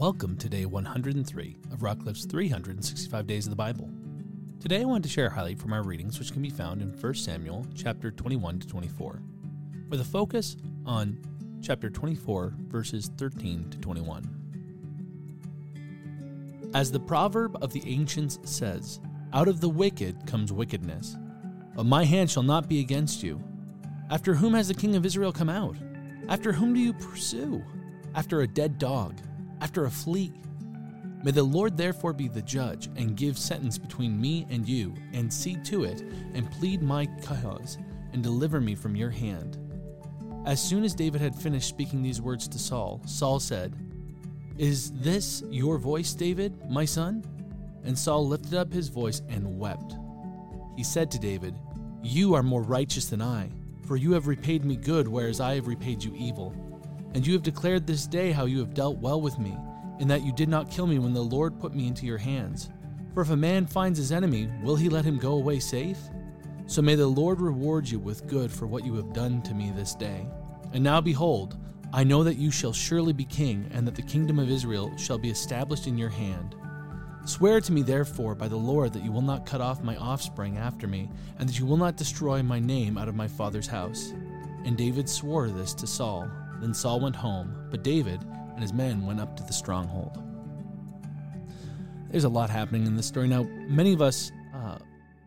Welcome to day 103 of Rockcliffe's 365 Days of the Bible. Today I want to share a highlight from our readings which can be found in 1 Samuel chapter 21 to 24, with a focus on chapter 24 verses 13 to 21. As the proverb of the ancients says, out of the wicked comes wickedness, but my hand shall not be against you. After whom has the king of Israel come out? After whom do you pursue? After a dead dog after a flea. May the Lord therefore be the judge, and give sentence between me and you, and see to it, and plead my cause, and deliver me from your hand. As soon as David had finished speaking these words to Saul, Saul said, Is this your voice, David, my son? And Saul lifted up his voice and wept. He said to David, You are more righteous than I, for you have repaid me good, whereas I have repaid you evil. And you have declared this day how you have dealt well with me, in that you did not kill me when the Lord put me into your hands. For if a man finds his enemy, will he let him go away safe? So may the Lord reward you with good for what you have done to me this day. And now behold, I know that you shall surely be king, and that the kingdom of Israel shall be established in your hand. Swear to me, therefore, by the Lord, that you will not cut off my offspring after me, and that you will not destroy my name out of my father's house. And David swore this to Saul. Then Saul went home, but David and his men went up to the stronghold. There's a lot happening in this story. Now, many of us uh,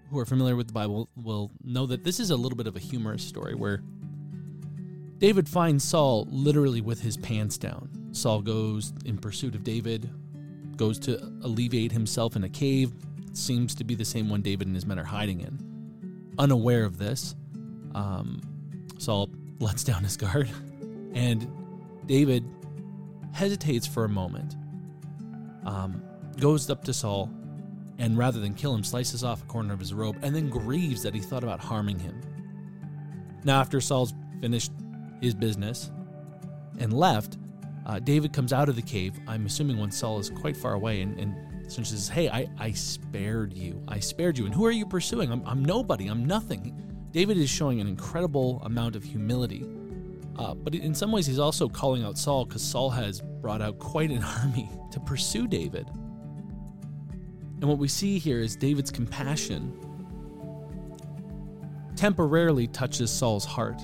who are familiar with the Bible will know that this is a little bit of a humorous story where David finds Saul literally with his pants down. Saul goes in pursuit of David, goes to alleviate himself in a cave. Seems to be the same one David and his men are hiding in. Unaware of this, um, Saul lets down his guard and David hesitates for a moment, um, goes up to Saul, and rather than kill him, slices off a corner of his robe, and then grieves that he thought about harming him. Now, after Saul's finished his business and left, uh, David comes out of the cave. I'm assuming when Saul is quite far away, and, and essentially says, Hey, I, I spared you. I spared you. And who are you pursuing? I'm, I'm nobody. I'm nothing. David is showing an incredible amount of humility uh, but in some ways, he's also calling out Saul because Saul has brought out quite an army to pursue David. And what we see here is David's compassion temporarily touches Saul's heart.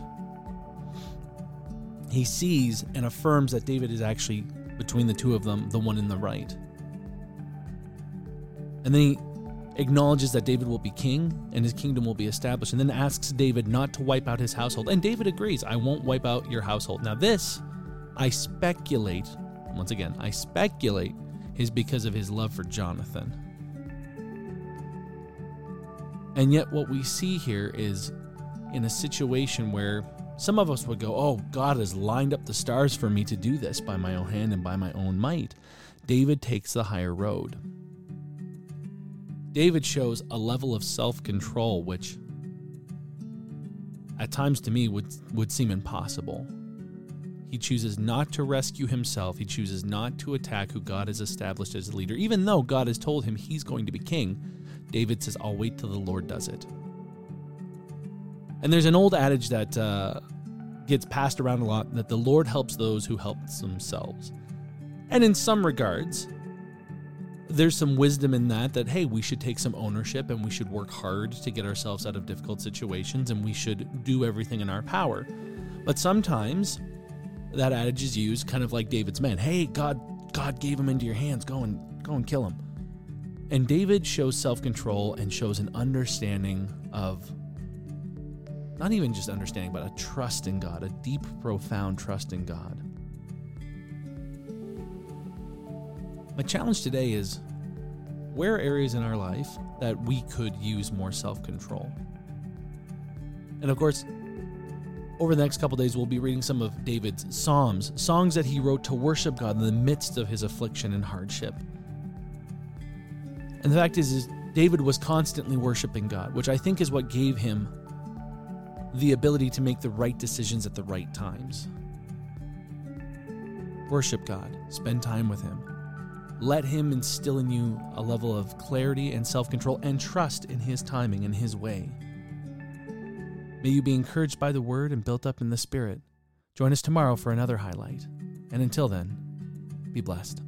He sees and affirms that David is actually, between the two of them, the one in the right. And then he acknowledges that David will be king and his kingdom will be established, and then asks David not to wipe out his household. And David agrees, I won't wipe out your household. Now, this, I speculate, once again, I speculate, is because of his love for Jonathan. And yet, what we see here is in a situation where some of us would go, Oh, God has lined up the stars for me to do this by my own hand and by my own might. David takes the higher road. David shows a level of self control which, at times to me, would, would seem impossible. He chooses not to rescue himself. He chooses not to attack who God has established as a leader. Even though God has told him he's going to be king, David says, I'll wait till the Lord does it. And there's an old adage that uh, gets passed around a lot that the Lord helps those who help themselves. And in some regards, there's some wisdom in that that hey we should take some ownership and we should work hard to get ourselves out of difficult situations and we should do everything in our power. But sometimes that adage is used kind of like david's men hey god god gave him into your hands. Go and go and kill him. And david shows self-control and shows an understanding of not even just understanding but a trust in god a deep profound trust in god My challenge today is where are areas in our life that we could use more self control? And of course, over the next couple days, we'll be reading some of David's Psalms, songs that he wrote to worship God in the midst of his affliction and hardship. And the fact is, is David was constantly worshiping God, which I think is what gave him the ability to make the right decisions at the right times. Worship God, spend time with Him, let Him instill in you a level of clarity and self control and trust in His timing and His way. May you be encouraged by the Word and built up in the Spirit. Join us tomorrow for another highlight. And until then, be blessed.